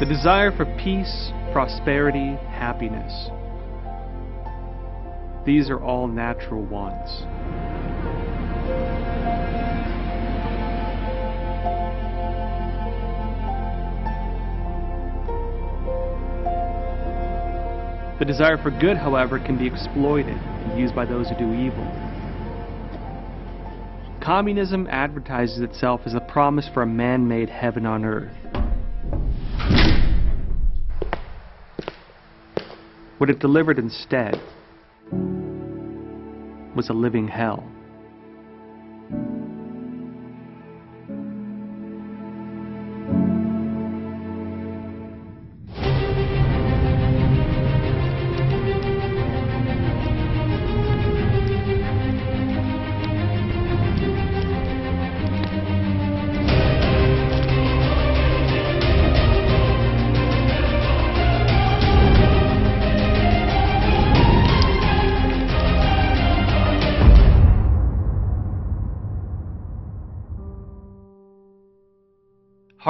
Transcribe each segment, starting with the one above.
The desire for peace, prosperity, happiness. These are all natural wants. The desire for good, however, can be exploited and used by those who do evil. Communism advertises itself as a promise for a man made heaven on earth. What it delivered instead was a living hell.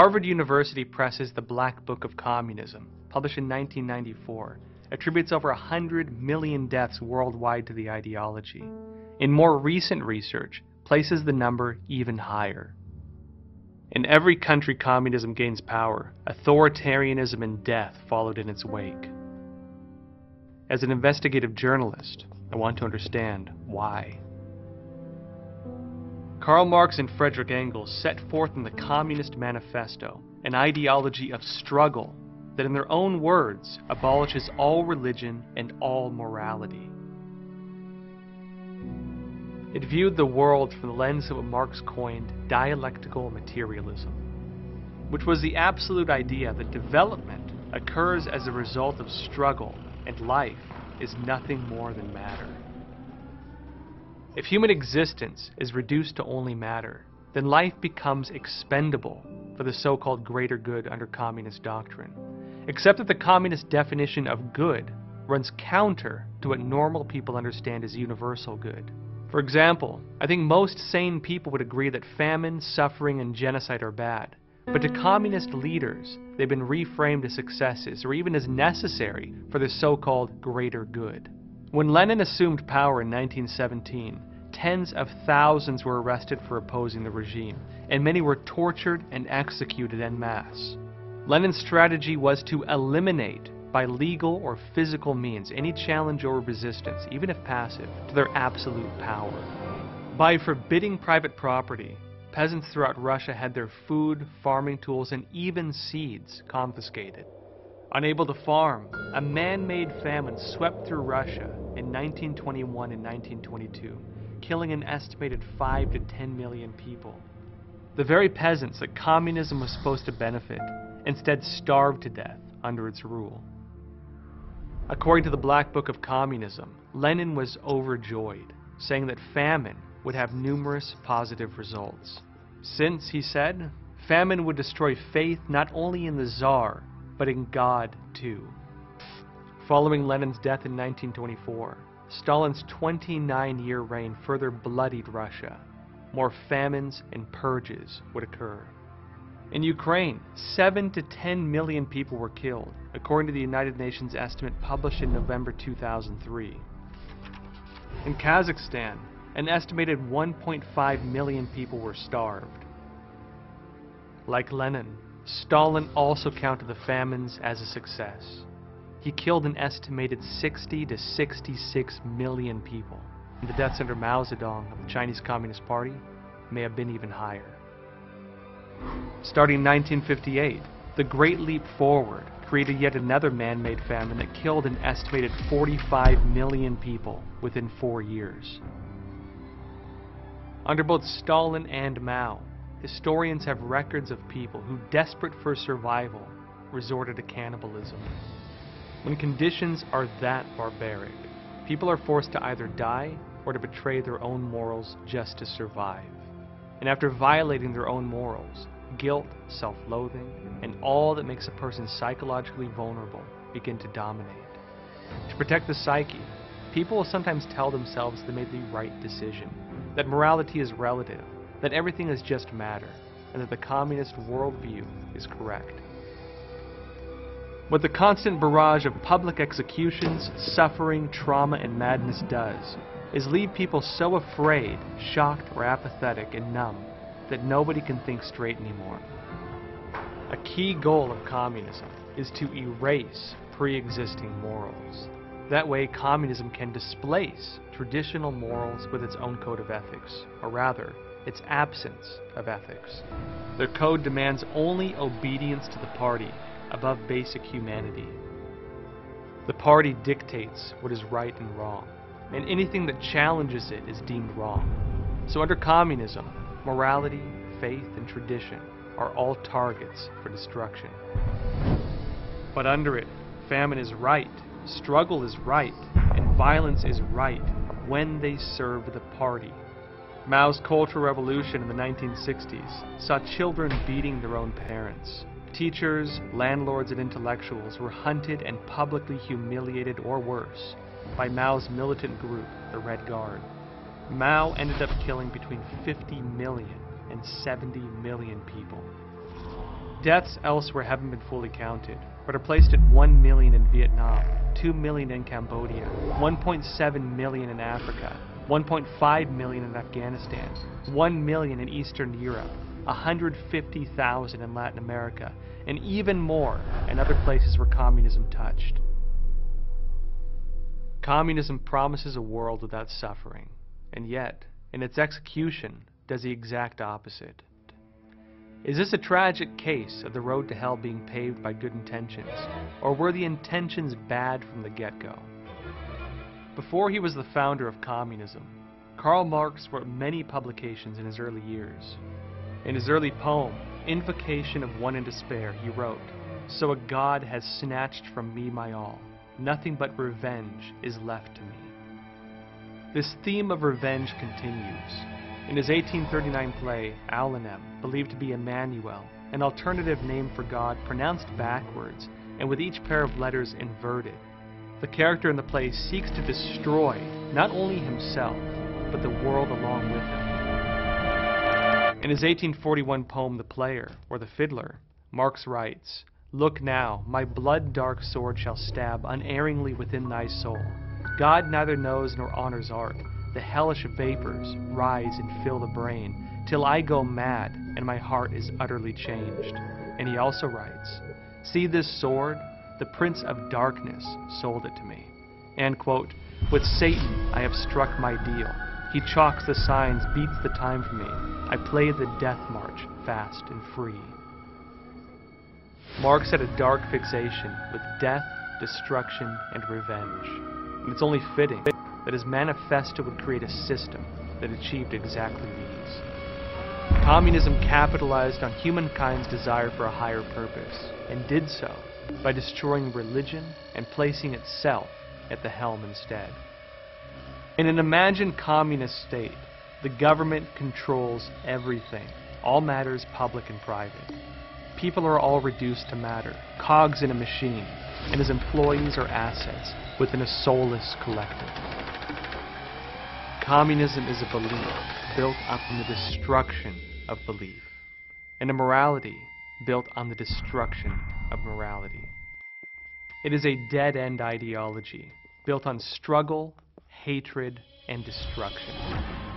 Harvard University presses The Black Book of Communism, published in 1994, attributes over 100 million deaths worldwide to the ideology. In more recent research, places the number even higher. In every country communism gains power, authoritarianism and death followed in its wake. As an investigative journalist, I want to understand why. Karl Marx and Frederick Engels set forth in the Communist Manifesto an ideology of struggle that, in their own words, abolishes all religion and all morality. It viewed the world from the lens of what Marx coined dialectical materialism, which was the absolute idea that development occurs as a result of struggle and life is nothing more than matter. If human existence is reduced to only matter, then life becomes expendable for the so-called greater good under communist doctrine. Except that the communist definition of good runs counter to what normal people understand as universal good. For example, I think most sane people would agree that famine, suffering, and genocide are bad. But to communist leaders, they've been reframed as successes or even as necessary for the so-called greater good. When Lenin assumed power in 1917, tens of thousands were arrested for opposing the regime, and many were tortured and executed en masse. Lenin's strategy was to eliminate, by legal or physical means, any challenge or resistance, even if passive, to their absolute power. By forbidding private property, peasants throughout Russia had their food, farming tools, and even seeds confiscated. Unable to farm, a man-made famine swept through Russia in 1921 and 1922, killing an estimated 5 to 10 million people. The very peasants that communism was supposed to benefit instead starved to death under its rule. According to the Black Book of Communism, Lenin was overjoyed, saying that famine would have numerous positive results. Since, he said, famine would destroy faith not only in the Tsar, but in God too. Following Lenin's death in 1924, Stalin's 29 year reign further bloodied Russia. More famines and purges would occur. In Ukraine, 7 to 10 million people were killed, according to the United Nations estimate published in November 2003. In Kazakhstan, an estimated 1.5 million people were starved. Like Lenin, Stalin also counted the famines as a success. He killed an estimated 60 to 66 million people. The deaths under Mao Zedong of the Chinese Communist Party may have been even higher. Starting in 1958, the Great Leap Forward created yet another man-made famine that killed an estimated 45 million people within four years. Under both Stalin and Mao, historians have records of people who, desperate for survival, resorted to cannibalism. When conditions are that barbaric, people are forced to either die or to betray their own morals just to survive. And after violating their own morals, guilt, self-loathing, and all that makes a person psychologically vulnerable begin to dominate. To protect the psyche, people will sometimes tell themselves they made the right decision, that morality is relative, that everything is just matter, and that the communist worldview is correct. What the constant barrage of public executions, suffering, trauma, and madness does is leave people so afraid, shocked, or apathetic and numb that nobody can think straight anymore. A key goal of communism is to erase pre-existing morals. That way, communism can displace traditional morals with its own code of ethics, or rather, its absence of ethics. Their code demands only obedience to the party above basic humanity. The party dictates what is right and wrong, and anything that challenges it is deemed wrong. So under communism, morality, faith, and tradition are all targets for destruction. But under it, famine is right, struggle is right, and violence is right when they serve the party. Mao's Cultural Revolution in the 1960s saw children beating their own parents. Teachers, landlords, and intellectuals were hunted and publicly humiliated or worse by Mao's militant group, the Red Guard. Mao ended up killing between 50 million and 70 million people. Deaths elsewhere haven't been fully counted, but are placed at 1 million in Vietnam, 2 million in Cambodia, 1.7 million in Africa, 1.5 million in Afghanistan, 1 million in Eastern Europe, 150,000 in Latin America, and even more in other places where communism touched. Communism promises a world without suffering, and yet, in its execution, does the exact opposite. Is this a tragic case of the road to hell being paved by good intentions, or were the intentions bad from the get-go? Before he was the founder of communism, Karl Marx wrote many publications in his early years. In his early poem, Invocation of One in Despair, he wrote, So a God has snatched from me my all, nothing but revenge is left to me. This theme of revenge continues. In his 1839 play, Oulanem, believed to be Emmanuel, an alternative name for God pronounced backwards and with each pair of letters inverted, the character in the play seeks to destroy not only himself, but the world along with him. In his 1841 poem, The Player, or The Fiddler, Marx writes, Look now, my blood-dark sword shall stab unerringly within thy soul. God neither knows nor honors art. The hellish vapors rise and fill the brain, till I go mad, and my heart is utterly changed. And he also writes, See this sword? The prince of darkness sold it to me. And, quote, With Satan I have struck my deal. He chalks the signs, beats the time for me. I play the death march, fast and free. Marx had a dark fixation with death, destruction, and revenge. And it's only fitting that his manifesto would create a system that achieved exactly these. Communism capitalized on humankind's desire for a higher purpose, and did so by destroying religion and placing itself at the helm instead. In an imagined communist state, the government controls everything, all matters public and private. People are all reduced to matter, cogs in a machine, and as employees or assets within a soulless collective. Communism is a belief built on the destruction of belief, and a morality built on the destruction of morality. It is a dead-end ideology built on struggle, hatred, and destruction.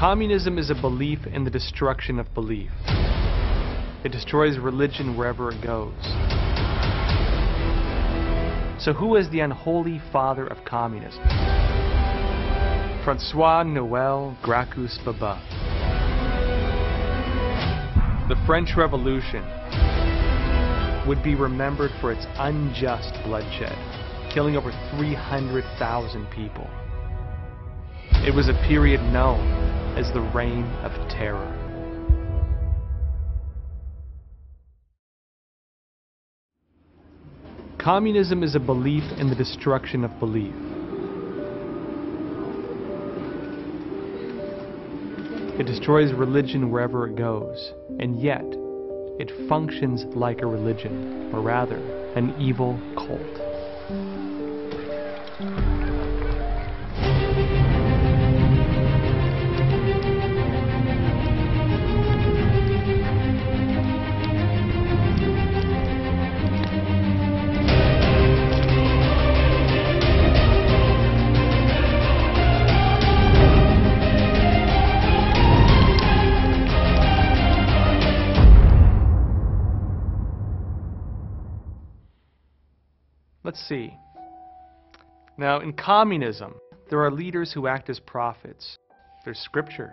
Communism is a belief in the destruction of belief. It destroys religion wherever it goes. So who is the unholy father of communism? Francois Noel Gracchus Babeuf. The French Revolution would be remembered for its unjust bloodshed, killing over 300,000 people. It was a period known as the Reign of Terror. Communism is a belief in the destruction of belief. It destroys religion wherever it goes, and yet it functions like a religion, or rather, an evil cult. Let's see. Now, in communism, there are leaders who act as prophets. There's scripture.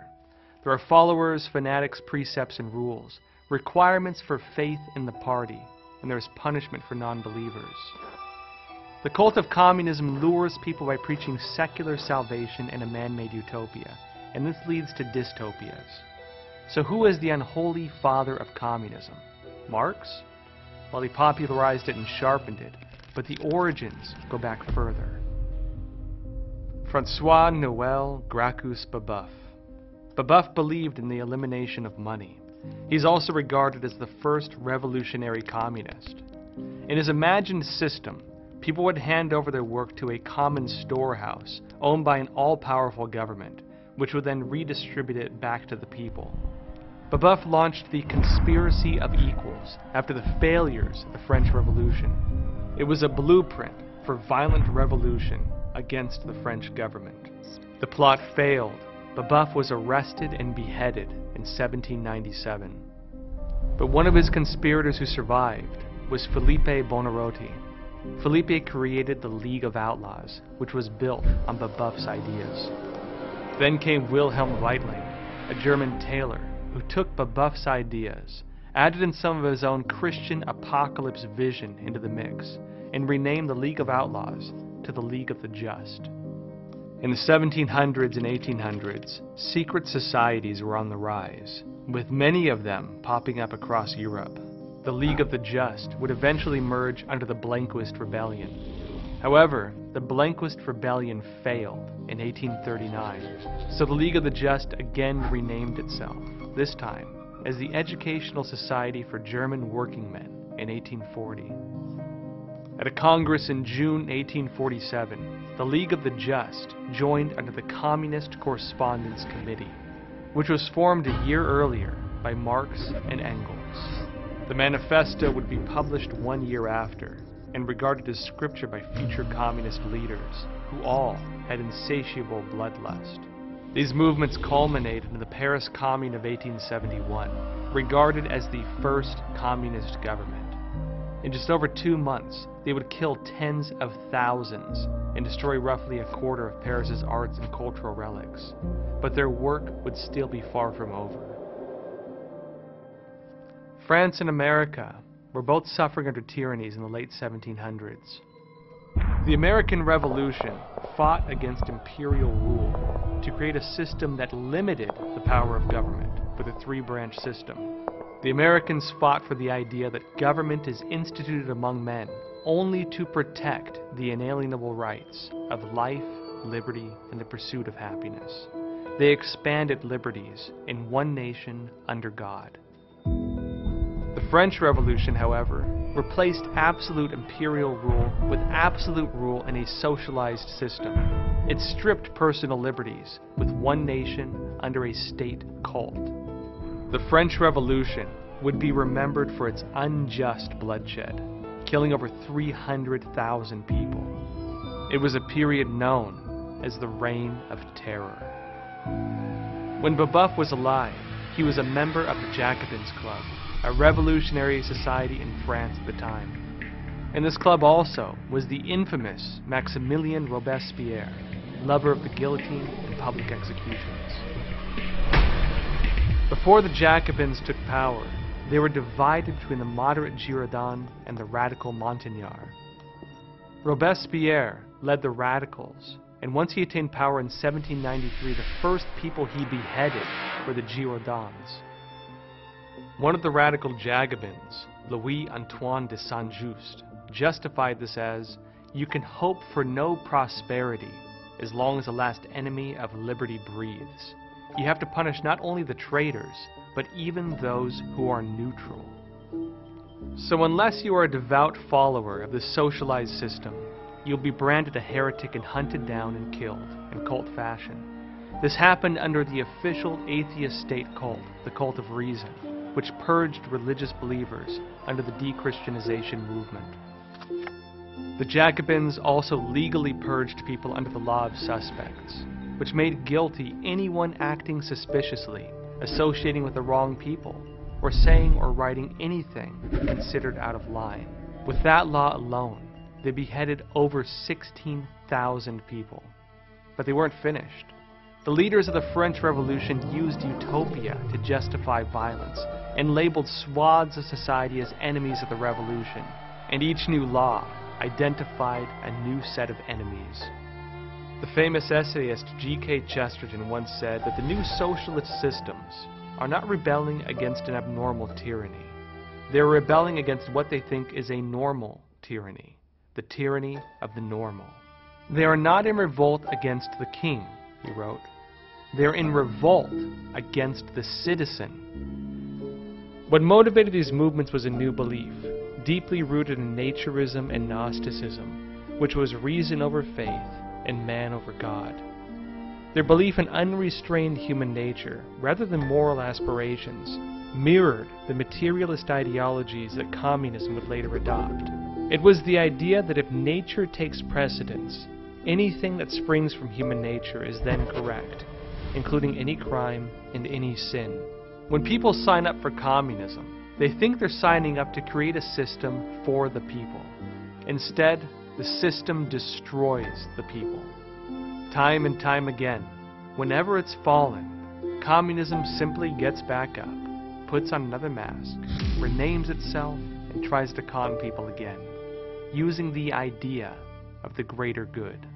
There are followers, fanatics, precepts, and rules, requirements for faith in the party, and there's punishment for non believers. The cult of communism lures people by preaching secular salvation and a man made utopia, and this leads to dystopias. So, who is the unholy father of communism? Marx? Well, he popularized it and sharpened it, but the origins go back further. Francois Noel Gracchus Babeuf. Babeuf believed in the elimination of money. He's also regarded as the first revolutionary communist. In his imagined system, people would hand over their work to a common storehouse owned by an all powerful government, which would then redistribute it back to the people. Babeuf launched the Conspiracy of Equals after the failures of the French Revolution. It was a blueprint for violent revolution against the French government. The plot failed. Babeuf was arrested and beheaded in 1797. But one of his conspirators who survived was Felipe Buonarroti. Felipe created the League of Outlaws, which was built on Babeuf's ideas. Then came Wilhelm Weitling, a German tailor who took Babeuf's ideas added in some of his own Christian apocalypse vision into the mix, and renamed the League of Outlaws to the League of the Just. In the 1700s and 1800s, secret societies were on the rise, with many of them popping up across Europe. The League of the Just would eventually merge under the Blanquist Rebellion. However, the Blanquist Rebellion failed in 1839, so the League of the Just again renamed itself, this time as the Educational Society for German Workingmen in 1840. At a Congress in June 1847, the League of the Just joined under the Communist Correspondence Committee, which was formed a year earlier by Marx and Engels. The manifesto would be published one year after and regarded as scripture by future communist leaders, who all had insatiable bloodlust. These movements culminated in the Paris Commune of 1871, regarded as the first communist government. In just over two months, they would kill tens of thousands and destroy roughly a quarter of Paris's arts and cultural relics. But their work would still be far from over. France and America were both suffering under tyrannies in the late 1700s. The American Revolution fought against imperial rule to create a system that limited the power of government with a three branch system. The Americans fought for the idea that government is instituted among men only to protect the inalienable rights of life, liberty, and the pursuit of happiness. They expanded liberties in one nation under God. The French Revolution, however, replaced absolute imperial rule with absolute rule in a socialized system. It stripped personal liberties with one nation under a state cult. The French Revolution would be remembered for its unjust bloodshed, killing over 300,000 people. It was a period known as the Reign of Terror. When Babeuf was alive, he was a member of the Jacobins Club, a revolutionary society in France at the time. In this club also was the infamous Maximilien Robespierre, lover of the guillotine and public executions. Before the Jacobins took power, they were divided between the moderate Girondins and the radical Montagnards. Robespierre led the radicals, and once he attained power in 1793, the first people he beheaded were the Girondins. One of the radical Jacobins, Louis Antoine de Saint Just, justified this as you can hope for no prosperity as long as the last enemy of liberty breathes. You have to punish not only the traitors, but even those who are neutral. So, unless you are a devout follower of the socialized system, you'll be branded a heretic and hunted down and killed in cult fashion. This happened under the official atheist state cult, the Cult of Reason, which purged religious believers under the de-Christianization movement. The Jacobins also legally purged people under the law of suspects, which made guilty anyone acting suspiciously, associating with the wrong people, or saying or writing anything considered out of line. With that law alone, they beheaded over 16,000 people. But they weren't finished. The leaders of the French Revolution used utopia to justify violence and labeled swaths of society as enemies of the revolution. And each new law identified a new set of enemies. The famous essayist G.K. Chesterton once said that the new socialist systems are not rebelling against an abnormal tyranny. They're rebelling against what they think is a normal tyranny, the tyranny of the normal. They are not in revolt against the king, he wrote. They're in revolt against the citizen. What motivated these movements was a new belief, deeply rooted in naturism and Gnosticism, which was reason over faith and man over God. Their belief in unrestrained human nature, rather than moral aspirations, mirrored the materialist ideologies that communism would later adopt. It was the idea that if nature takes precedence, anything that springs from human nature is then correct, including any crime and any sin. When people sign up for communism, they think they're signing up to create a system for the people. Instead, the system destroys the people. Time and time again, whenever it's fallen, communism simply gets back up, puts on another mask, renames itself, and tries to con people again, using the idea of the greater good.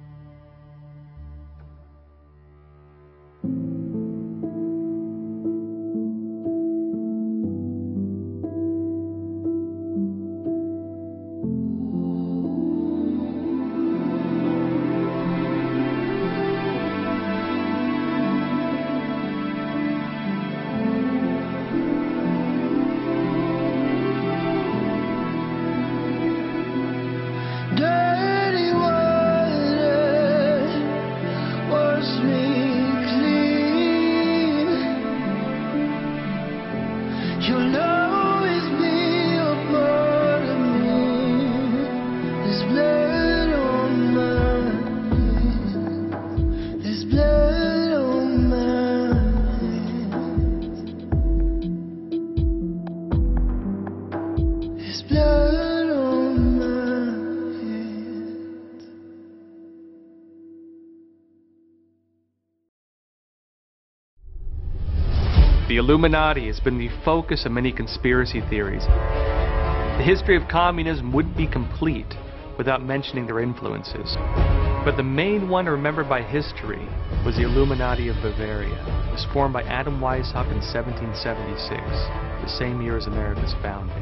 Illuminati has been the focus of many conspiracy theories. The history of communism wouldn't be complete without mentioning their influences. But the main one remembered by history was the Illuminati of Bavaria. It was formed by Adam Weishaupt in 1776, the same year as America's founding.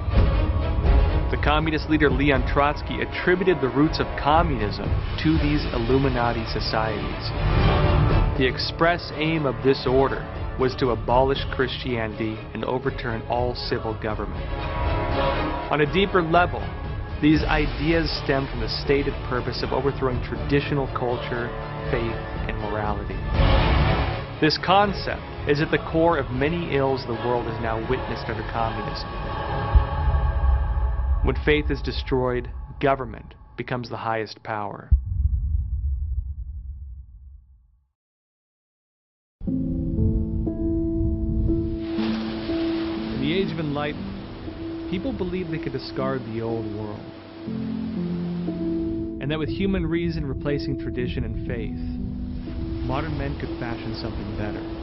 The communist leader Leon Trotsky attributed the roots of communism to these Illuminati societies. The express aim of this order was to abolish Christianity and overturn all civil government. On a deeper level, these ideas stem from the stated purpose of overthrowing traditional culture, faith, and morality. This concept is at the core of many ills the world has now witnessed under communism. When faith is destroyed, government becomes the highest power. The Age of Enlightenment, people believed they could discard the old world. And that with human reason replacing tradition and faith, modern men could fashion something better.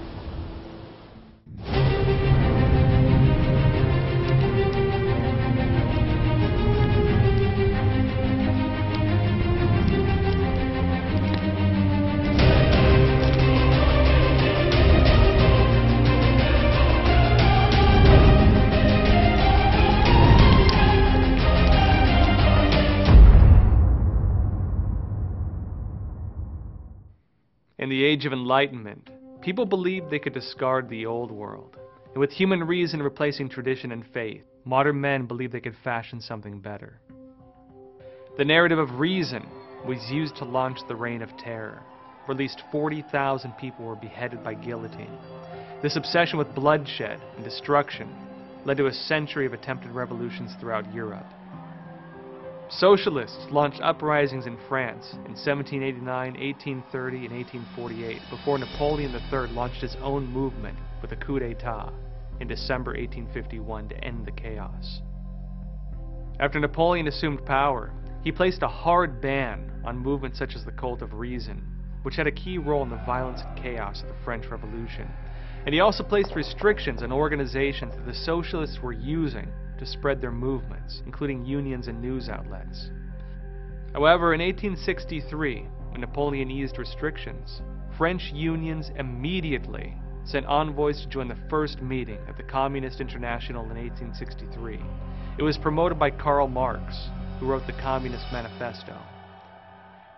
Of Enlightenment, people believed they could discard the old world. And with human reason replacing tradition and faith, modern men believed they could fashion something better. The narrative of reason was used to launch the Reign of Terror, where at least 40,000 people were beheaded by guillotine. This obsession with bloodshed and destruction led to a century of attempted revolutions throughout Europe. Socialists launched uprisings in France in 1789, 1830, and 1848 before Napoleon III launched his own movement with a coup d'etat in December 1851 to end the chaos. After Napoleon assumed power, he placed a hard ban on movements such as the Cult of Reason, which had a key role in the violence and chaos of the French Revolution. And he also placed restrictions on organizations that the socialists were using to spread their movements, including unions and news outlets. However, in 1863, when Napoleon eased restrictions, French unions immediately sent envoys to join the first meeting of the Communist International in 1863. It was promoted by Karl Marx, who wrote the Communist Manifesto.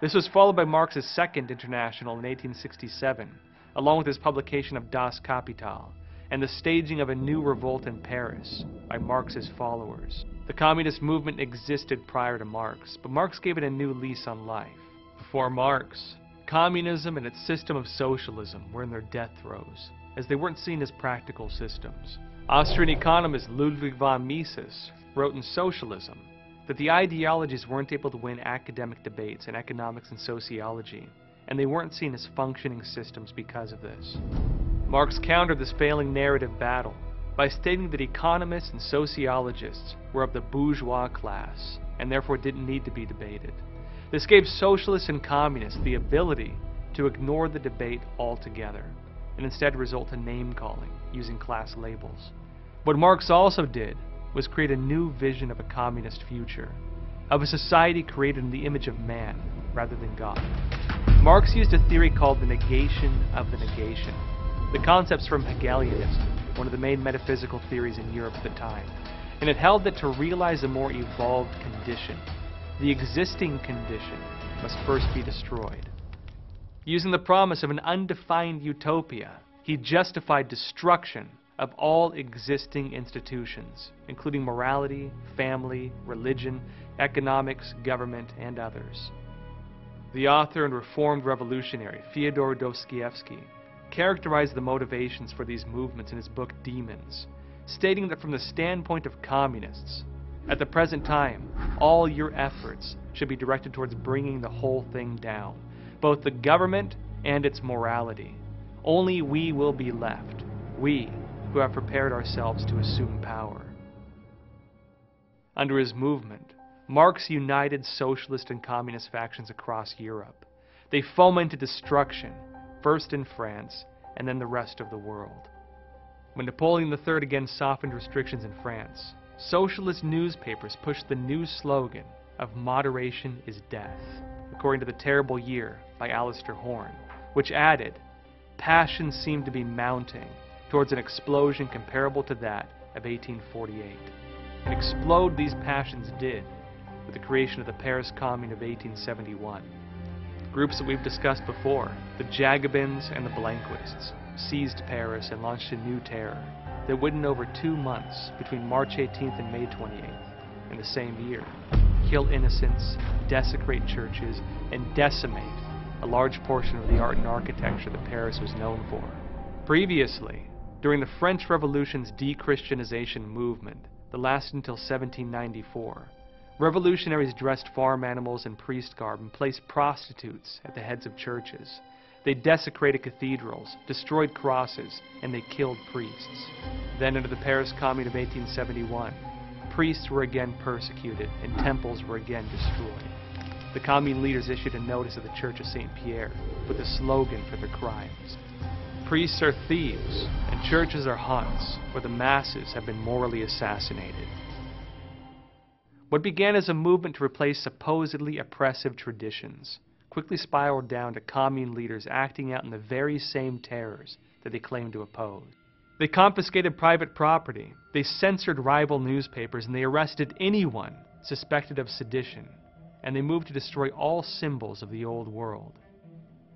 This was followed by Marx's Second International in 1867, along with his publication of Das Kapital, and the staging of a new revolt in Paris by Marx's followers. The communist movement existed prior to Marx, but Marx gave it a new lease on life. Before Marx, communism and its system of socialism were in their death throes, as they weren't seen as practical systems. Austrian economist Ludwig von Mises wrote in Socialism that the ideologies weren't able to win academic debates in economics and sociology, and they weren't seen as functioning systems because of this. Marx countered this failing narrative battle by stating that economists and sociologists were of the bourgeois class and therefore didn't need to be debated. This gave socialists and communists the ability to ignore the debate altogether and instead result in name calling using class labels. What Marx also did was create a new vision of a communist future, of a society created in the image of man rather than God. Marx used a theory called the negation of the negation the concept's from Hegelianism, one of the main metaphysical theories in Europe at the time, and it held that to realize a more evolved condition, the existing condition must first be destroyed. Using the promise of an undefined utopia, he justified destruction of all existing institutions, including morality, family, religion, economics, government, and others. The author and reformed revolutionary Fyodor Dostoevsky characterized the motivations for these movements in his book Demons, stating that from the standpoint of communists, at the present time, all your efforts should be directed towards bringing the whole thing down, both the government and its morality. Only we will be left, we who have prepared ourselves to assume power. Under his movement, Marx united socialist and communist factions across Europe. They fomented destruction first in France and then the rest of the world. When Napoleon III again softened restrictions in France, socialist newspapers pushed the new slogan of moderation is death, according to The Terrible Year by Alistair Horne, which added, passions seemed to be mounting towards an explosion comparable to that of 1848. And explode these passions did with the creation of the Paris Commune of 1871. Groups that we've discussed before, the Jacobins and the Blanquists, seized Paris and launched a new terror that would in over two months, between March 18th and May 28th, in the same year, kill innocents, desecrate churches, and decimate a large portion of the art and architecture that Paris was known for. Previously, during the French Revolution's de-Christianization movement that lasted until 1794, Revolutionaries dressed farm animals in priest garb and placed prostitutes at the heads of churches. They desecrated cathedrals, destroyed crosses, and they killed priests. Then, under the Paris Commune of 1871, priests were again persecuted and temples were again destroyed. The Commune leaders issued a notice of the Church of St. Pierre with a slogan for their crimes Priests are thieves, and churches are haunts where the masses have been morally assassinated. What began as a movement to replace supposedly oppressive traditions quickly spiraled down to commune leaders acting out in the very same terrors that they claimed to oppose. They confiscated private property, they censored rival newspapers, and they arrested anyone suspected of sedition, and they moved to destroy all symbols of the old world.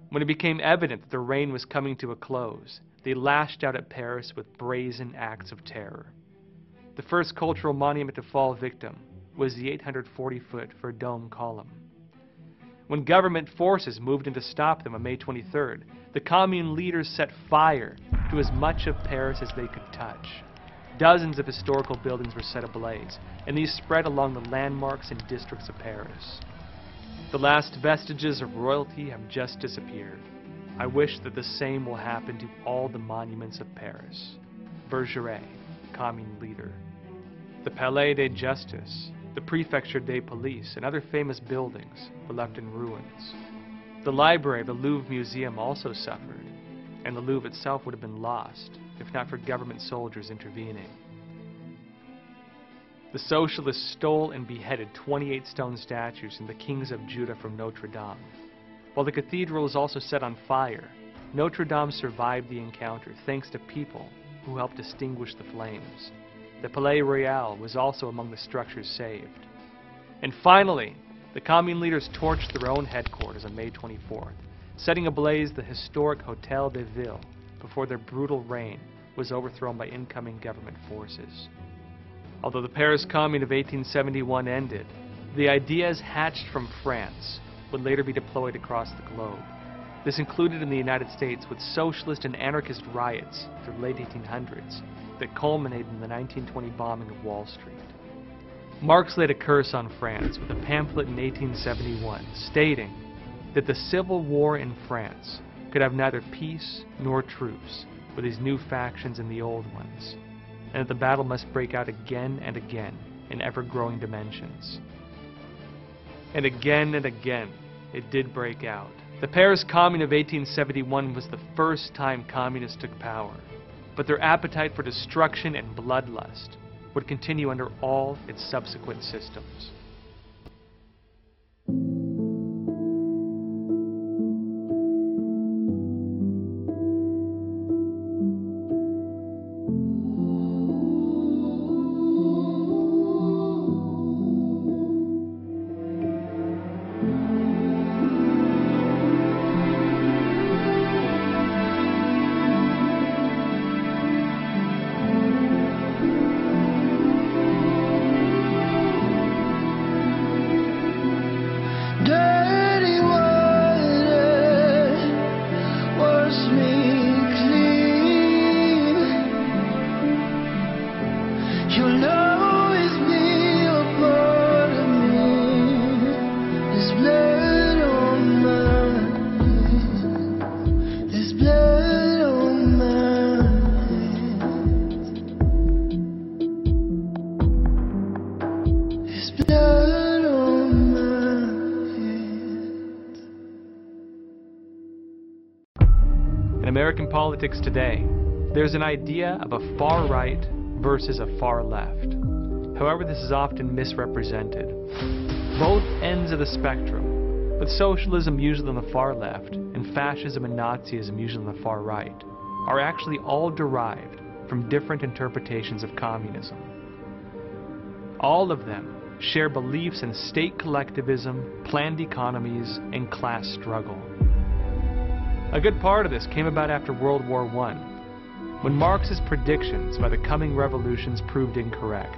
When it became evident that the reign was coming to a close, they lashed out at Paris with brazen acts of terror. The first cultural monument to fall victim was the 840 foot Vendôme column. When government forces moved in to stop them on May 23rd, the commune leaders set fire to as much of Paris as they could touch. Dozens of historical buildings were set ablaze, and these spread along the landmarks and districts of Paris. The last vestiges of royalty have just disappeared. I wish that the same will happen to all the monuments of Paris. Bergeret, commune leader. The Palais de Justice, the Prefecture de Police, and other famous buildings were left in ruins. The library of the Louvre Museum also suffered, and the Louvre itself would have been lost if not for government soldiers intervening. The socialists stole and beheaded 28 stone statues and the kings of Judah from Notre Dame. While the cathedral was also set on fire, Notre Dame survived the encounter thanks to people who helped extinguish the flames. The Palais Royal was also among the structures saved. And finally, the commune leaders torched their own headquarters on May 24th, setting ablaze the historic Hotel de Ville before their brutal reign was overthrown by incoming government forces. Although the Paris Commune of 1871 ended, the ideas hatched from France would later be deployed across the globe. This included in the United States with socialist and anarchist riots through the late 1800s that culminated in the 1920 bombing of Wall Street. Marx laid a curse on France with a pamphlet in 1871 stating that the civil war in France could have neither peace nor truce with these new factions and the old ones and that the battle must break out again and again in ever growing dimensions. And again and again, it did break out. The Paris Commune of 1871 was the first time communists took power, but their appetite for destruction and bloodlust would continue under all its subsequent systems. Politics today, there's an idea of a far right versus a far left. However, this is often misrepresented. Both ends of the spectrum, with socialism usually on the far left and fascism and Nazism usually on the far right, are actually all derived from different interpretations of communism. All of them share beliefs in state collectivism, planned economies, and class struggle. A good part of this came about after World War I, when Marx's predictions about the coming revolutions proved incorrect.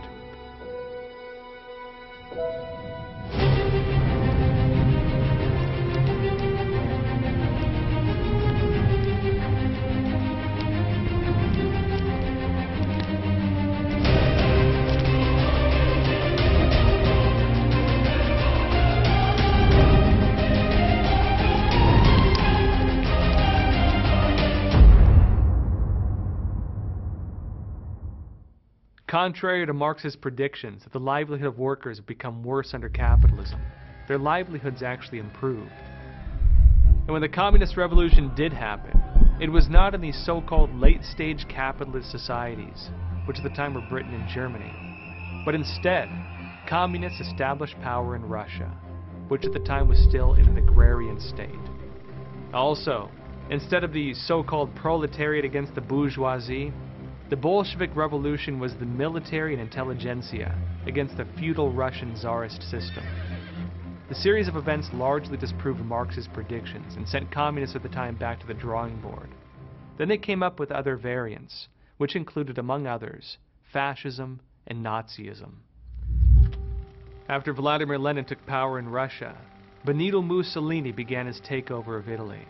Contrary to Marx's predictions that the livelihood of workers would become worse under capitalism, their livelihoods actually improved. And when the communist revolution did happen, it was not in these so called late stage capitalist societies, which at the time were Britain and Germany, but instead, communists established power in Russia, which at the time was still in an agrarian state. Also, instead of the so called proletariat against the bourgeoisie, the Bolshevik Revolution was the military and intelligentsia against the feudal Russian czarist system. The series of events largely disproved Marx's predictions and sent communists at the time back to the drawing board. Then they came up with other variants, which included, among others, fascism and Nazism. After Vladimir Lenin took power in Russia, Benito Mussolini began his takeover of Italy.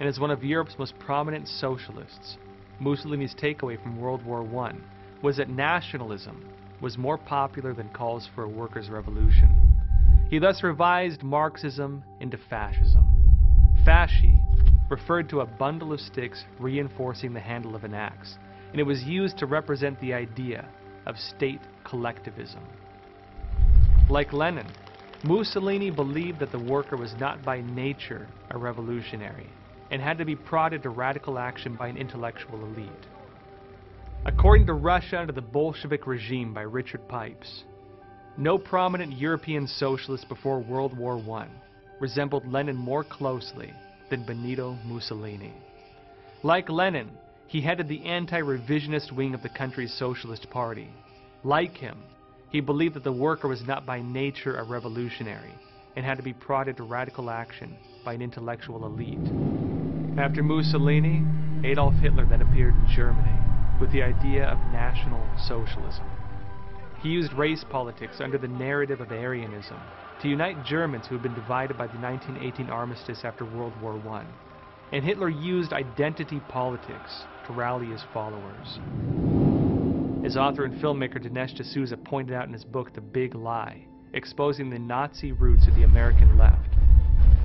And as one of Europe's most prominent socialists, Mussolini's takeaway from World War I was that nationalism was more popular than calls for a workers' revolution. He thus revised Marxism into fascism. Fasci referred to a bundle of sticks reinforcing the handle of an axe, and it was used to represent the idea of state collectivism. Like Lenin, Mussolini believed that the worker was not by nature a revolutionary and had to be prodded to radical action by an intellectual elite. According to Russia under the Bolshevik regime by Richard Pipes, no prominent European socialist before World War I resembled Lenin more closely than Benito Mussolini. Like Lenin, he headed the anti revisionist wing of the country's Socialist Party. Like him, he believed that the worker was not by nature a revolutionary and had to be prodded to radical action by an intellectual elite. After Mussolini, Adolf Hitler then appeared in Germany with the idea of National Socialism. He used race politics under the narrative of Aryanism to unite Germans who had been divided by the 1918 armistice after World War I. And Hitler used identity politics to rally his followers. As author and filmmaker Dinesh D'Souza pointed out in his book The Big Lie, exposing the Nazi roots of the American left,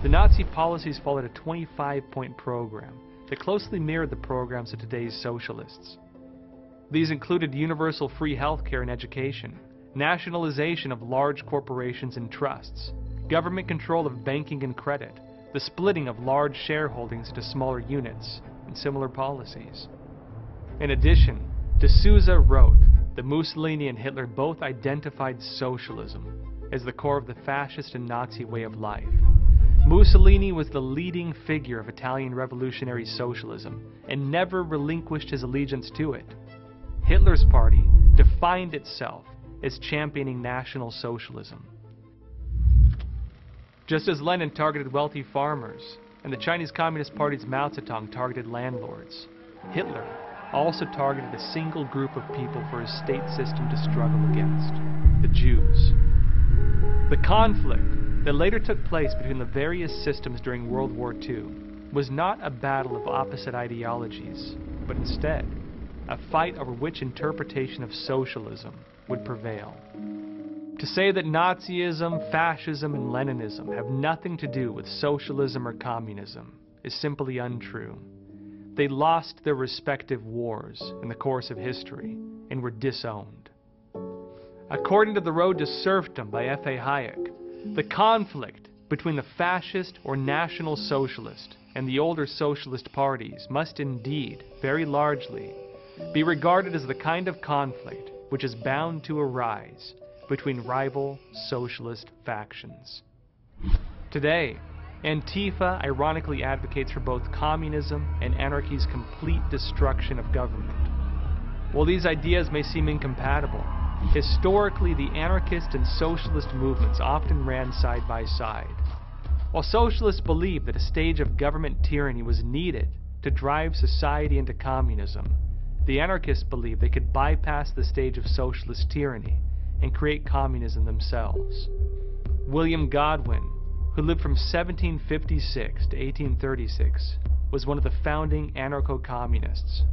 the Nazi policies followed a 25 point program that closely mirrored the programs of today's socialists. These included universal free healthcare and education, nationalization of large corporations and trusts, government control of banking and credit, the splitting of large shareholdings into smaller units, and similar policies. In addition, D'Souza wrote that Mussolini and Hitler both identified socialism as the core of the fascist and Nazi way of life. Mussolini was the leading figure of Italian revolutionary socialism and never relinquished his allegiance to it. Hitler's party defined itself as championing National Socialism. Just as Lenin targeted wealthy farmers and the Chinese Communist Party's Mao Zedong targeted landlords, Hitler also targeted a single group of people for his state system to struggle against the Jews. The conflict that later took place between the various systems during World War II was not a battle of opposite ideologies, but instead a fight over which interpretation of socialism would prevail. To say that Nazism, fascism, and Leninism have nothing to do with socialism or communism is simply untrue. They lost their respective wars in the course of history and were disowned. According to The Road to Serfdom by F.A. Hayek, the conflict between the fascist or national socialist and the older socialist parties must indeed, very largely, be regarded as the kind of conflict which is bound to arise between rival socialist factions. Today, Antifa ironically advocates for both communism and anarchy's complete destruction of government. While these ideas may seem incompatible, historically the anarchist and socialist movements often ran side by side. While socialists believed that a stage of government tyranny was needed to drive society into communism, the anarchists believed they could bypass the stage of socialist tyranny and create communism themselves. William Godwin who lived from 1756 to 1836, was one of the founding anarcho communists.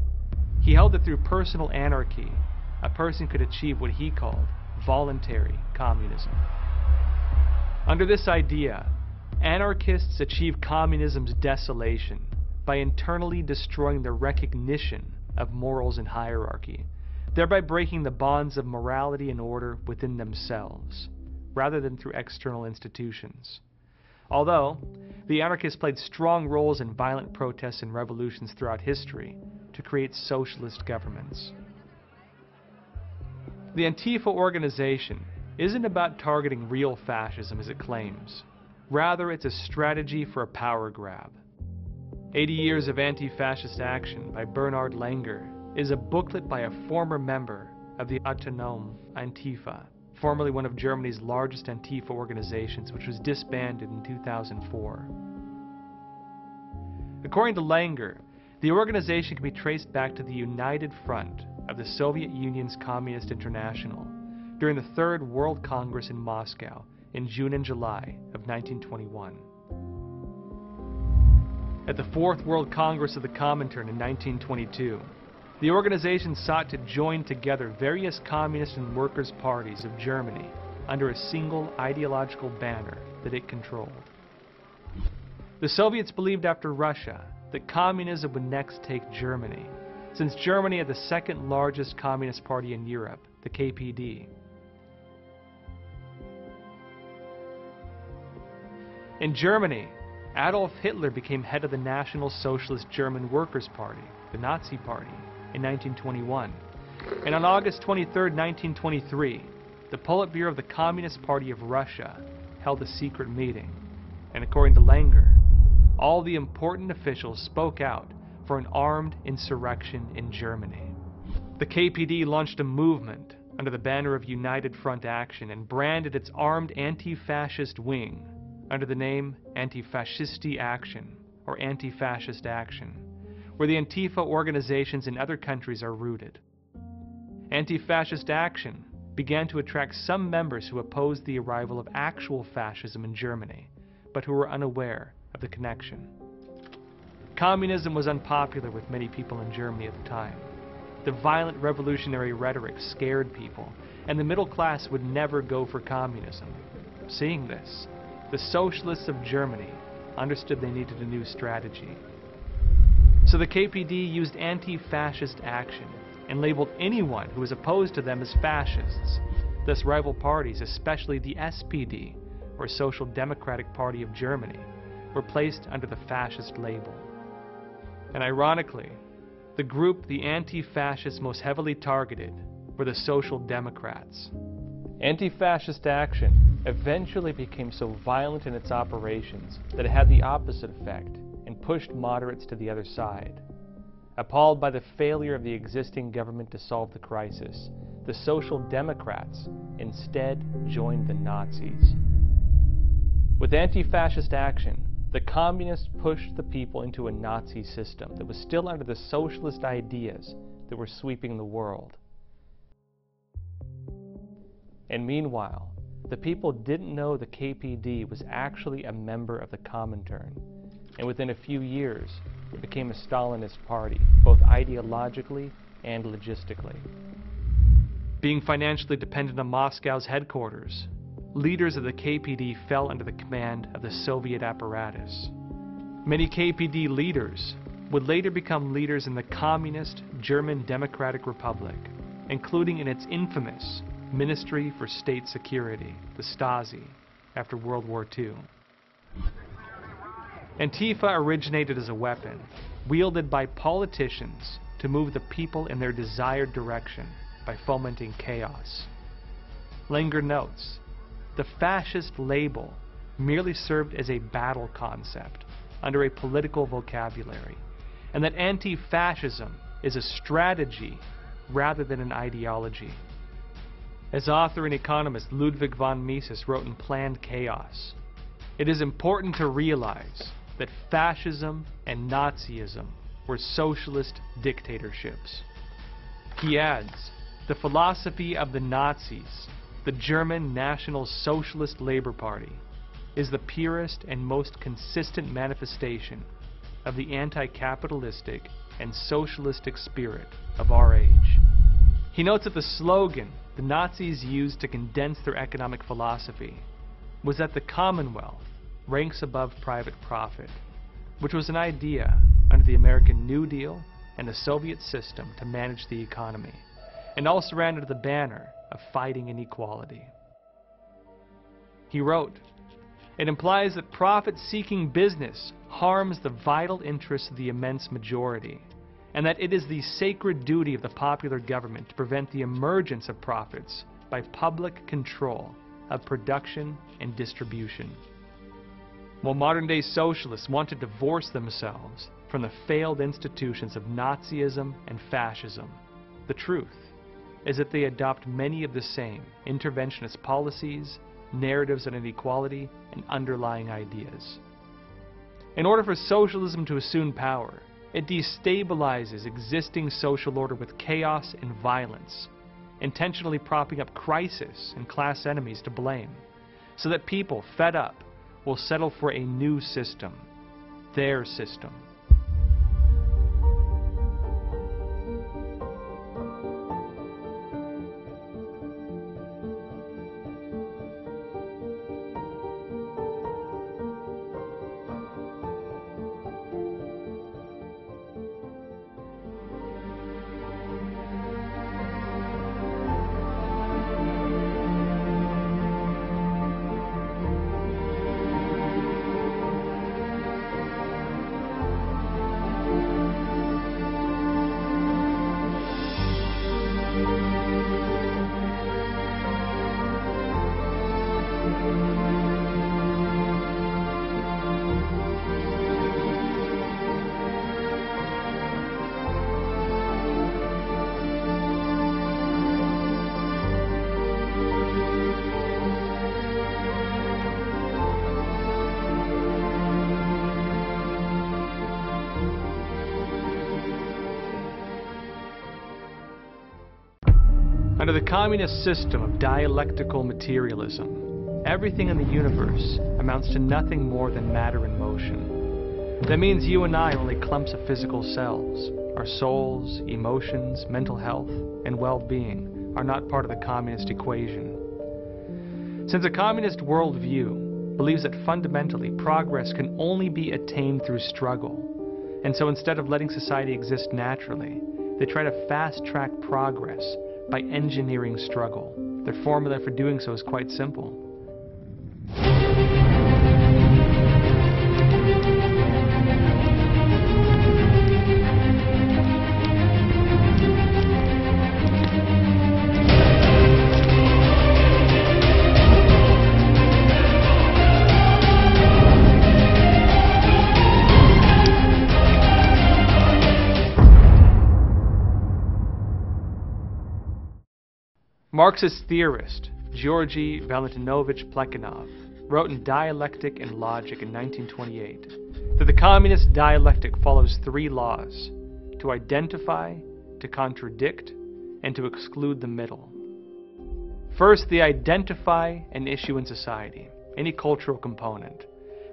He held that through personal anarchy, a person could achieve what he called voluntary communism. Under this idea, anarchists achieve communism's desolation by internally destroying the recognition of morals and hierarchy, thereby breaking the bonds of morality and order within themselves, rather than through external institutions. Although, the anarchists played strong roles in violent protests and revolutions throughout history to create socialist governments. The Antifa organization isn't about targeting real fascism as it claims. Rather, it's a strategy for a power grab. 80 Years of Anti-Fascist Action by Bernhard Langer is a booklet by a former member of the Autonome Antifa, formerly one of Germany's largest Antifa organizations, which was disbanded in 2004. According to Langer, the organization can be traced back to the United Front of the Soviet Union's Communist International during the Third World Congress in Moscow in June and July of 1921. At the Fourth World Congress of the Comintern in 1922, the organization sought to join together various communist and workers' parties of Germany under a single ideological banner that it controlled. The Soviets believed after Russia that communism would next take Germany, since Germany had the second largest communist party in Europe, the KPD. In Germany, Adolf Hitler became head of the National Socialist German Workers' Party, the Nazi Party, in 1921. And on August 23, 1923, the Politburo of the Communist Party of Russia held a secret meeting. And according to Langer, all the important officials spoke out for an armed insurrection in Germany. The KPD launched a movement under the banner of United Front Action and branded its armed anti-fascist wing under the name Antifaschistische Aktion or Anti-Fascist Action, where the Antifa organizations in other countries are rooted. Anti-Fascist Action began to attract some members who opposed the arrival of actual fascism in Germany, but who were unaware of the connection. Communism was unpopular with many people in Germany at the time. The violent revolutionary rhetoric scared people, and the middle class would never go for communism. Seeing this, the socialists of Germany understood they needed a new strategy. So the KPD used anti-fascist action and labeled anyone who was opposed to them as fascists. Thus rival parties, especially the SPD, or Social Democratic Party of Germany, were placed under the fascist label. And ironically, the group the anti-fascists most heavily targeted were the Social Democrats. Anti-fascist action eventually became so violent in its operations that it had the opposite effect and pushed moderates to the other side. Appalled by the failure of the existing government to solve the crisis, the Social Democrats instead joined the Nazis. With anti-fascist action, the communists pushed the people into a Nazi system that was still under the socialist ideas that were sweeping the world. And meanwhile, the people didn't know the KPD was actually a member of the Comintern, and within a few years, it became a Stalinist party, both ideologically and logistically. Being financially dependent on Moscow's headquarters, leaders of the KPD fell under the command of the Soviet apparatus. Many KPD leaders would later become leaders in the communist German Democratic Republic, including in its infamous Ministry for State Security, the Stasi, after World War II. Antifa originated as a weapon, wielded by politicians to move the people in their desired direction by fomenting chaos. Langer notes, the fascist label merely served as a battle concept under a political vocabulary, and that anti-fascism is a strategy rather than an ideology. As author and economist Ludwig von Mises wrote in Planned Chaos, it is important to realize that fascism and Nazism were socialist dictatorships. He adds, the philosophy of the Nazis the German National Socialist Labor Party is the purest and most consistent manifestation of the anti-capitalistic and socialistic spirit of our age. He notes that the slogan the Nazis used to condense their economic philosophy was that the Commonwealth ranks above private profit, which was an idea under the American New Deal and the Soviet system to manage the economy and all surrounded the banner of fighting inequality. He wrote, It implies that profit seeking business harms the vital interests of the immense majority, and that it is the sacred duty of the popular government to prevent the emergence of profits by public control of production and distribution. While modern day socialists want to divorce themselves from the failed institutions of Nazism and fascism, the truth is that they adopt many of the same interventionist policies, narratives on inequality, and underlying ideas. In order for socialism to assume power, it destabilizes existing social order with chaos and violence, intentionally propping up crisis and class enemies to blame, so that people, fed up, will settle for a new system, their system. Under the communist system of dialectical materialism, everything in the universe amounts to nothing more than matter in motion. That means you and I are only clumps of physical cells. Our souls, emotions, mental health, and well-being are not part of the communist equation. Since a communist worldview believes that fundamentally progress can only be attained through struggle, and so instead of letting society exist naturally, they try to fast-track progress by engineering struggle. Their formula for doing so is quite simple. Marxist theorist Georgy Valentinovich Plekhanov wrote in Dialectic and Logic in 1928 that the communist dialectic follows three laws to identify, to contradict, and to exclude the middle. First, they identify an issue in society, any cultural component.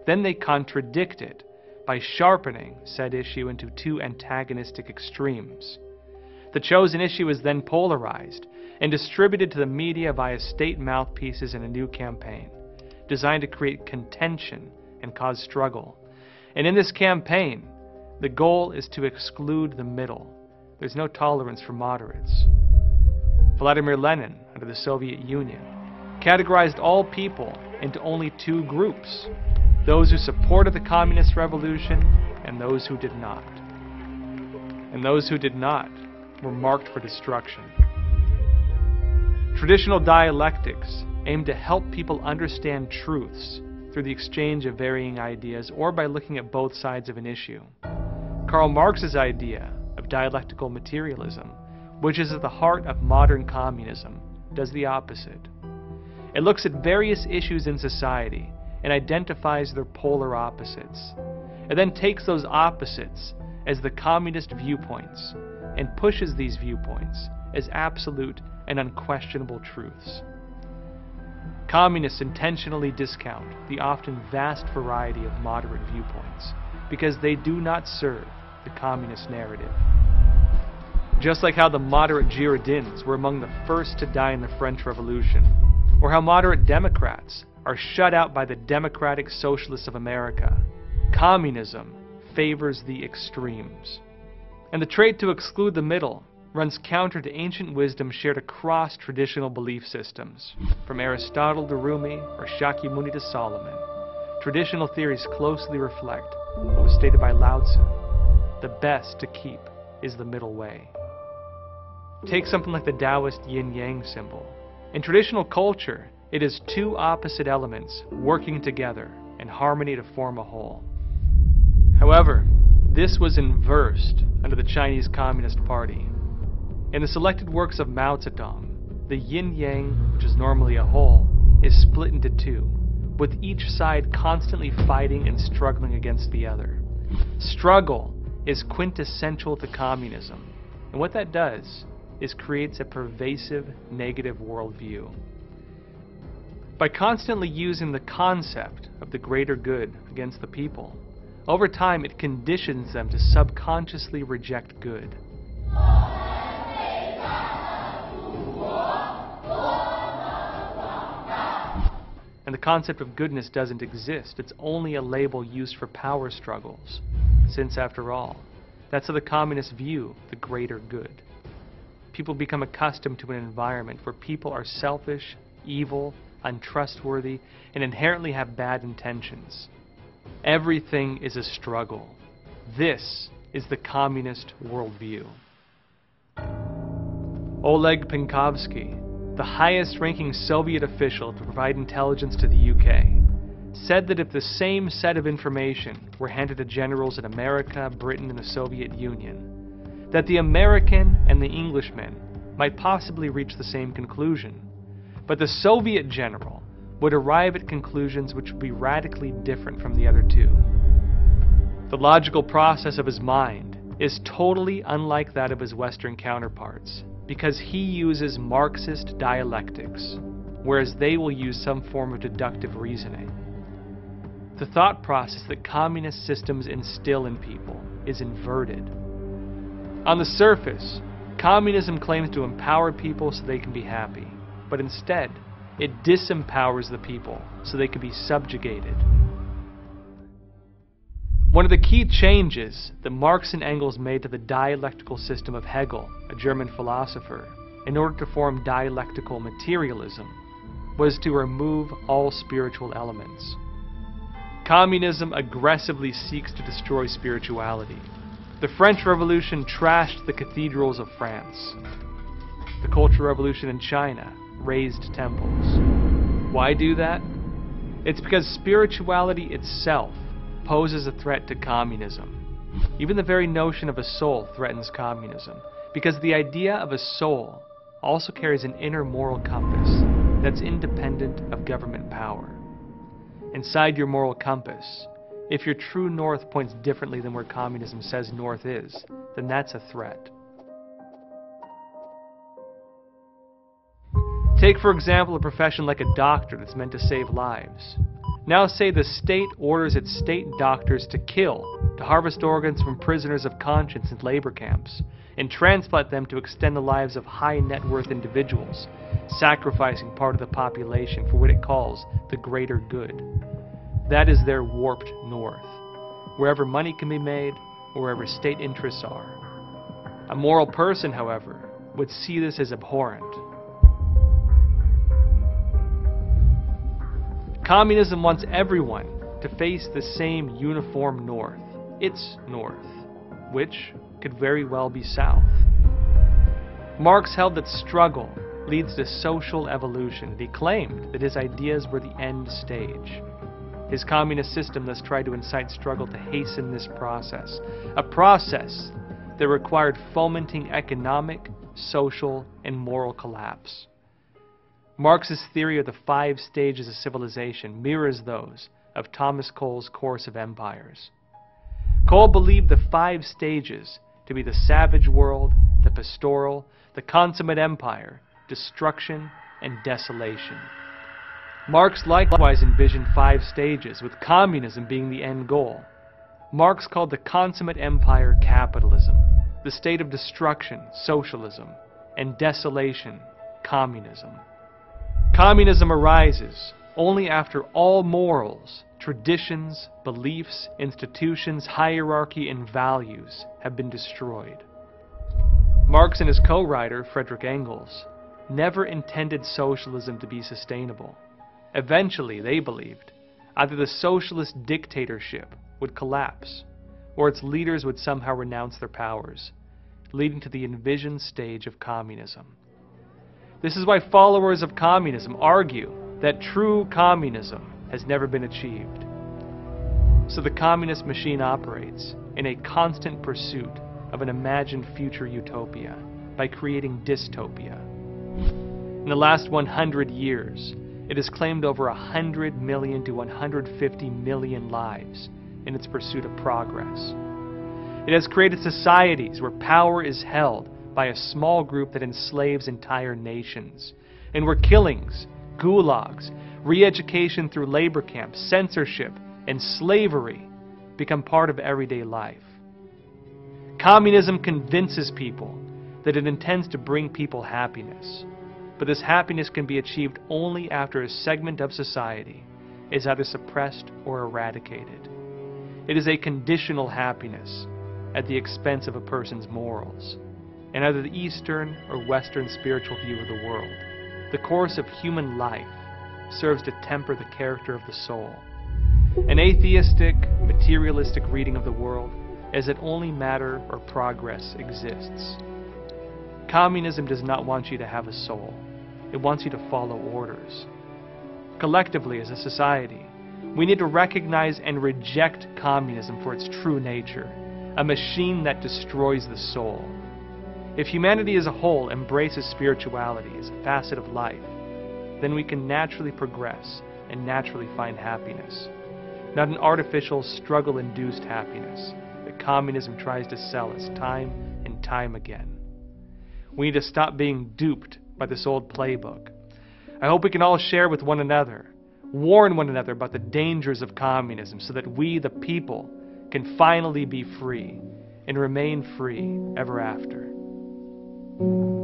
Then they contradict it by sharpening said issue into two antagonistic extremes. The chosen issue is then polarized and distributed to the media via state mouthpieces in a new campaign, designed to create contention and cause struggle. And in this campaign, the goal is to exclude the middle. There's no tolerance for moderates. Vladimir Lenin, under the Soviet Union, categorized all people into only two groups those who supported the communist revolution and those who did not. And those who did not were marked for destruction. Traditional dialectics aim to help people understand truths through the exchange of varying ideas or by looking at both sides of an issue. Karl Marx's idea of dialectical materialism, which is at the heart of modern communism, does the opposite. It looks at various issues in society and identifies their polar opposites. It then takes those opposites as the communist viewpoints and pushes these viewpoints as absolute and unquestionable truths. Communists intentionally discount the often vast variety of moderate viewpoints because they do not serve the communist narrative. Just like how the moderate Girondins were among the first to die in the French Revolution, or how moderate Democrats are shut out by the Democratic Socialists of America, communism favors the extremes. And the trait to exclude the middle runs counter to ancient wisdom shared across traditional belief systems, from Aristotle to Rumi or Shakyamuni to Solomon. Traditional theories closely reflect what was stated by Lao Tzu. The best to keep is the middle way. Take something like the Taoist yin yang symbol. In traditional culture, it is two opposite elements working together in harmony to form a whole. However, this was inversed under the Chinese Communist Party. In the selected works of Mao Zedong, the yin yang, which is normally a whole, is split into two, with each side constantly fighting and struggling against the other. Struggle is quintessential to communism, and what that does is creates a pervasive negative worldview. By constantly using the concept of the greater good against the people, over time it conditions them to subconsciously reject good. And the concept of goodness doesn't exist. It's only a label used for power struggles. Since, after all, that's the communists view the greater good. People become accustomed to an environment where people are selfish, evil, untrustworthy, and inherently have bad intentions. Everything is a struggle. This is the communist worldview. Oleg Penkovsky, the highest ranking Soviet official to provide intelligence to the UK, said that if the same set of information were handed to generals in America, Britain, and the Soviet Union, that the American and the Englishman might possibly reach the same conclusion, but the Soviet general would arrive at conclusions which would be radically different from the other two. The logical process of his mind is totally unlike that of his Western counterparts because he uses Marxist dialectics, whereas they will use some form of deductive reasoning. The thought process that communist systems instill in people is inverted. On the surface, communism claims to empower people so they can be happy, but instead, it disempowers the people so they can be subjugated. One of the key changes that Marx and Engels made to the dialectical system of Hegel, a German philosopher, in order to form dialectical materialism, was to remove all spiritual elements. Communism aggressively seeks to destroy spirituality. The French Revolution trashed the cathedrals of France. The Cultural Revolution in China razed temples. Why do that? It's because spirituality itself poses a threat to communism. Even the very notion of a soul threatens communism, because the idea of a soul also carries an inner moral compass that's independent of government power. Inside your moral compass, if your true north points differently than where communism says north is, then that's a threat. Take, for example, a profession like a doctor that's meant to save lives. Now, say the state orders its state doctors to kill, to harvest organs from prisoners of conscience in labor camps, and transplant them to extend the lives of high net worth individuals, sacrificing part of the population for what it calls the greater good. That is their warped north, wherever money can be made, or wherever state interests are. A moral person, however, would see this as abhorrent. Communism wants everyone to face the same uniform north, its north, which could very well be south. Marx held that struggle leads to social evolution. He claimed that his ideas were the end stage. His communist system thus tried to incite struggle to hasten this process, a process that required fomenting economic, social, and moral collapse. Marx's theory of the five stages of civilization mirrors those of Thomas Cole's Course of Empires. Cole believed the five stages to be the savage world, the pastoral, the consummate empire, destruction, and desolation. Marx likewise envisioned five stages, with communism being the end goal. Marx called the consummate empire capitalism, the state of destruction, socialism, and desolation, communism. Communism arises only after all morals, traditions, beliefs, institutions, hierarchy, and values have been destroyed. Marx and his co writer, Frederick Engels, never intended socialism to be sustainable. Eventually, they believed, either the socialist dictatorship would collapse, or its leaders would somehow renounce their powers, leading to the envisioned stage of communism. This is why followers of communism argue that true communism has never been achieved. So the communist machine operates in a constant pursuit of an imagined future utopia by creating dystopia. In the last 100 years, it has claimed over 100 million to 150 million lives in its pursuit of progress. It has created societies where power is held by a small group that enslaves entire nations, and where killings, gulags, re education through labor camps, censorship, and slavery become part of everyday life. Communism convinces people that it intends to bring people happiness, but this happiness can be achieved only after a segment of society is either suppressed or eradicated. It is a conditional happiness at the expense of a person's morals in either the Eastern or Western spiritual view of the world. The course of human life serves to temper the character of the soul. An atheistic, materialistic reading of the world is that only matter or progress exists. Communism does not want you to have a soul. It wants you to follow orders. Collectively, as a society, we need to recognize and reject communism for its true nature a machine that destroys the soul. If humanity as a whole embraces spirituality as a facet of life, then we can naturally progress and naturally find happiness, not an artificial, struggle induced happiness that communism tries to sell us time and time again. We need to stop being duped by this old playbook. I hope we can all share with one another, warn one another about the dangers of communism so that we, the people, can finally be free and remain free ever after. Thank you.